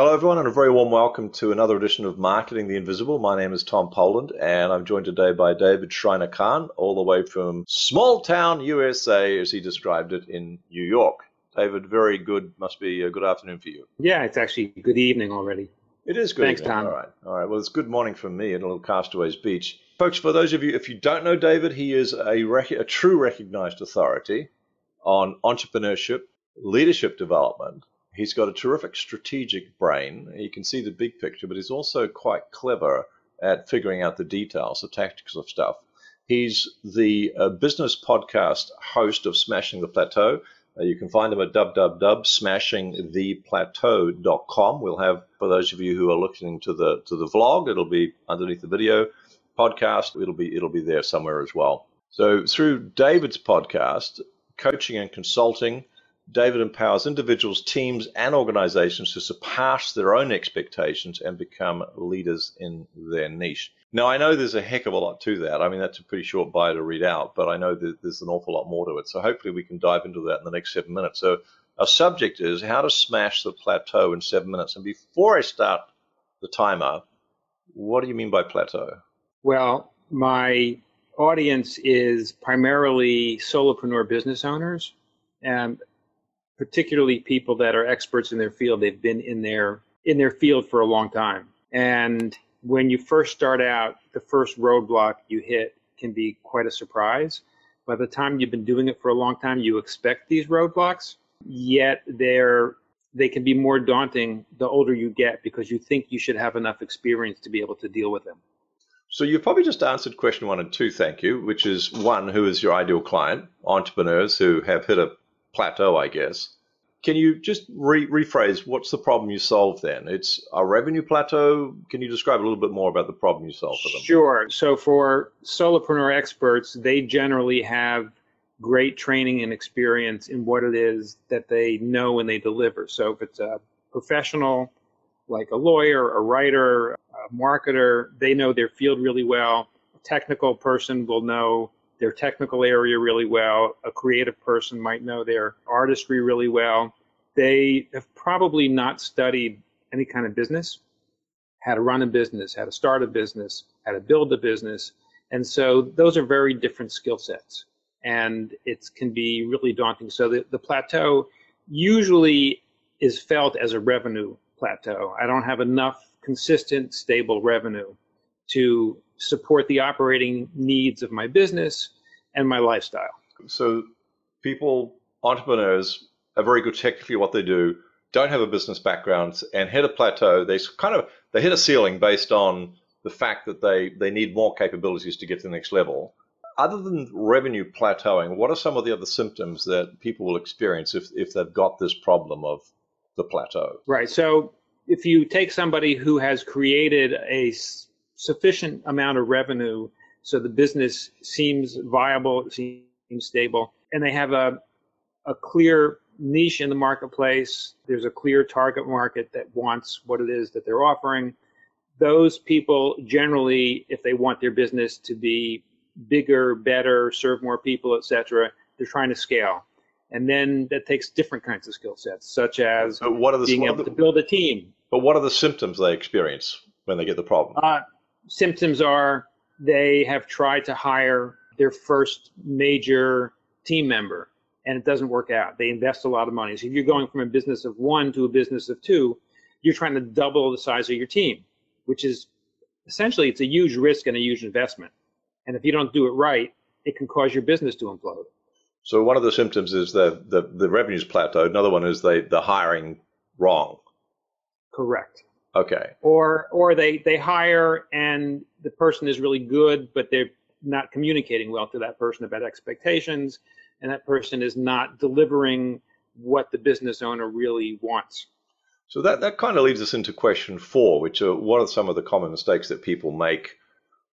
Hello, everyone, and a very warm welcome to another edition of Marketing the Invisible. My name is Tom Poland, and I'm joined today by David Shriner-Cahn, all the way from small town USA, as he described it, in New York. David, very good, must be a good afternoon for you. Yeah, it's actually good evening already. It is good. Evening. Thanks, evening. Tom. All right, all right. Well, it's good morning for me at a little Castaways Beach, folks. For those of you, if you don't know David, he is a rec- a true recognized authority on entrepreneurship, leadership development. He's got a terrific strategic brain. You can see the big picture, but he's also quite clever at figuring out the details, the tactics of stuff. He's the uh, business podcast host of Smashing the Plateau. Uh, you can find him at www.smashingtheplateau.com. We'll have, for those of you who are listening to the to the vlog, it'll be underneath the video podcast. It'll be it'll be there somewhere as well. So through David's podcast, coaching and consulting, David empowers individuals, teams, and organizations to surpass their own expectations and become leaders in their niche. Now, I know there's a heck of a lot to that. I mean, that's a pretty short bio to read out, but I know that there's an awful lot more to it. So hopefully we can dive into that in the next seven minutes. So our subject is how to smash the plateau in seven minutes. And before I start the timer, what do you mean by plateau? Well, my audience is primarily solopreneur business owners, and particularly people that are experts in their field. They've been in their in their field for a long time. And when you first start out, the first roadblock you hit can be quite a surprise. By the time you've been doing it for a long time, you expect these roadblocks, yet they're they can be more daunting the older you get because you think you should have enough experience to be able to deal with them. So you've probably just answered question one and two, thank you, which is one, who is your ideal client? Entrepreneurs who have hit a plateau, I guess. Can you just re- rephrase what's the problem you solve then? It's a revenue plateau. Can you describe a little bit more about the problem you solve for them? Sure. So for solopreneur experts, they generally have great training and experience in what it is that they know and they deliver. So if it's a professional, like a lawyer, a writer, a marketer, they know their field really well. A technical person will know their technical area really well. A creative person might know their artistry really well. They have probably not studied any kind of business, how to run a business, how to start a business, how to build a business. And so those are very different skill sets. And it can be really daunting. So the, the plateau usually is felt as a revenue plateau. I don't have enough consistent, stable revenue to support the operating needs of my business and my lifestyle. So people, entrepreneurs, are very good technically at what they do, don't have a business background, and hit a plateau. They kind of they hit a ceiling based on the fact that they they need more capabilities to get to the next level. Other than revenue plateauing, what are some of the other symptoms that people will experience if, if they've got this problem of the plateau? Right. So if you take somebody who has created a sufficient amount of revenue so the business seems viable, seems stable, and they have a, a clear niche in the marketplace, there's a clear target market that wants what it is that they're offering. Those people generally, if they want their business to be bigger, better, serve more people, etc., they're trying to scale. And then that takes different kinds of skill sets, such as what are the, being able the- to build a team, but what are the symptoms they experience when they get the problem? Uh, symptoms are they have tried to hire their first major team member and it doesn't work out. They invest a lot of money. So if you're going from a business of one to a business of two, you're trying to double the size of your team, which is essentially it's a huge risk and a huge investment. And if you don't do it right, it can cause your business to implode. So one of the symptoms is the the, the revenue's plateaued. Another one is they the hiring wrong. Correct. Okay. Or or they they hire and the person is really good, but they're not communicating well to that person about expectations, and that person is not delivering what the business owner really wants. So that, that kind of leads us into question four, which are what are some of the common mistakes that people make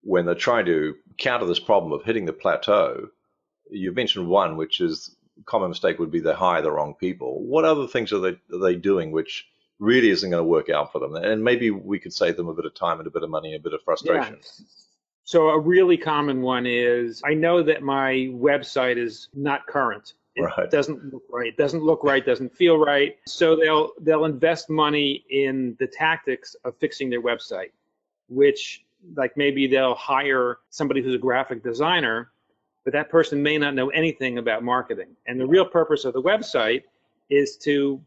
when they're trying to counter this problem of hitting the plateau? You've mentioned one, which is common mistake would be they hire the wrong people. What other things are they are they doing which really isn't going to work out for them? And maybe we could save them a bit of time and a bit of money and a bit of frustration. Yeah. So a really common one is I know that my website is not current it Right. doesn't look right. It doesn't look right. Doesn't feel right. So they'll they'll invest money in the tactics of fixing their website, which like maybe they'll hire somebody who's a graphic designer, but that person may not know anything about marketing. And the real purpose of the website is to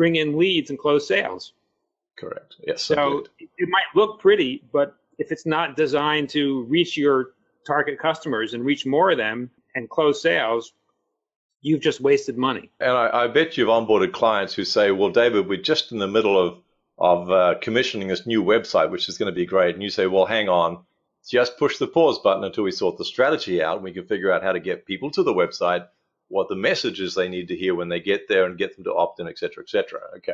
bring in leads and close sales. Correct. Yes. So it might look pretty, but if it's not designed to reach your target customers and reach more of them and close sales, you've just wasted money. And I, I bet you've onboarded clients who say, "Well, David, we're just in the middle of of uh, commissioning this new website, which is going to be great." And you say, "Well, hang on, just push the pause button until we sort the strategy out, and we can figure out how to get people to the website, what the messages they need to hear when they get there, and get them to opt in, et cetera, et cetera." Okay.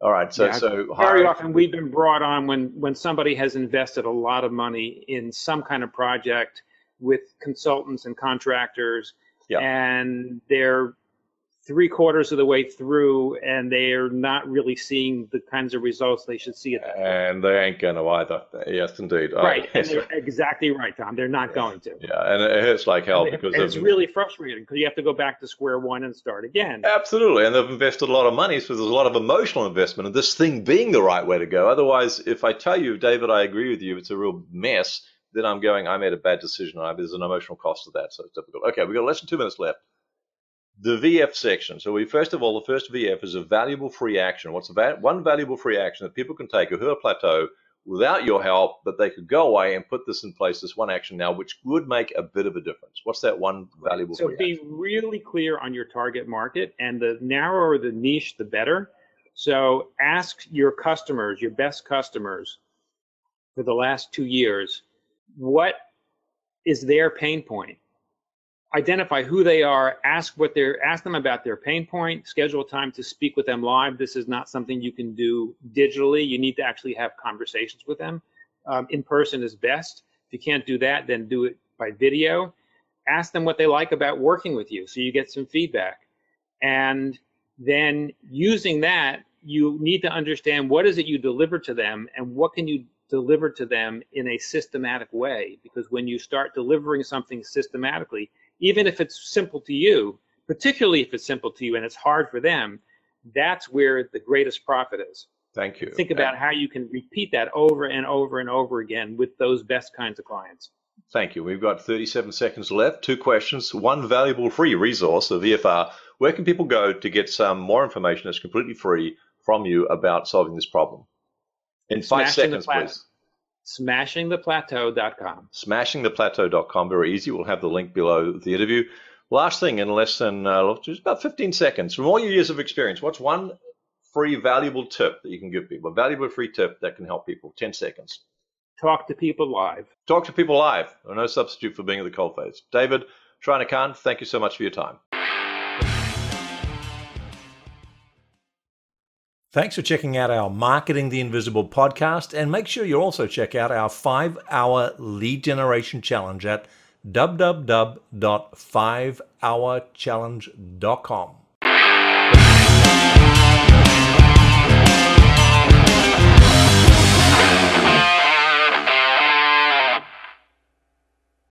All right. So, Yeah, so Very often we've been brought on when, when somebody has invested a lot of money in some kind of project with consultants and contractors, Yeah. and they're three quarters of the way through and they're not really seeing the kinds of results they should see at that point. and they ain't going to either. Yes, indeed. I- Right, and they're exactly right, Tom. They're not going to. yeah, and it hurts like hell And because it's really frustrating because you have to go back to square one and start again. Absolutely, and they've invested a lot of money, so there's a lot of emotional investment in this thing being the right way to go. Otherwise, if I tell you, David, I agree with you, it's a real mess, then I'm going, I made a bad decision. I, there's an emotional cost to that, so it's difficult. Okay, we've got less than two minutes left. The VF section. So we first of all, the first VF is a valuable free action. What's va- one valuable free action that people can take who are plateau without your help, but they could go away and put this in place, this one action now, which would make a bit of a difference. What's that one valuable So be action? really clear on your target market, and the narrower the niche, the better. So ask your customers, your best customers, for the last two years, what is their pain point? Identify who they are. Ask what they're. Ask them about their pain point. Schedule time to speak with them live. This is not something you can do digitally. You need to actually have conversations with them. Um, in person is best. If you can't do that, then do it by video ask them what they like about working with you so you get some feedback and then using that you need to understand what is it you deliver to them and what can you deliver to them in a systematic way because when you start delivering something systematically even if it's simple to you particularly if it's simple to you and it's hard for them that's where the greatest profit is Thank you. think about how you can repeat that over and over and over again with those best kinds of clients Thank you. We've got 37 seconds left. Two questions. One valuable free resource of VFR. Where can people go to get some more information that's completely free from you about solving this problem? In five Smashing seconds, please. smashingtheplateau.com Smashingtheplateau.com. Very easy. We'll have the link below the interview. Last thing, in less than uh, just about 15 seconds, from all your years of experience, what's one free valuable tip that you can give people? A valuable free tip that can help people. 10 seconds. talk to people live. Talk to people live. No substitute for being at the coalface. David Shriner-Cahn, thank you so much for your time. Thanks for checking out our Marketing the Invisible podcast. And make sure you also check out our five hour lead generation challenge at www.5hourchallenge.com.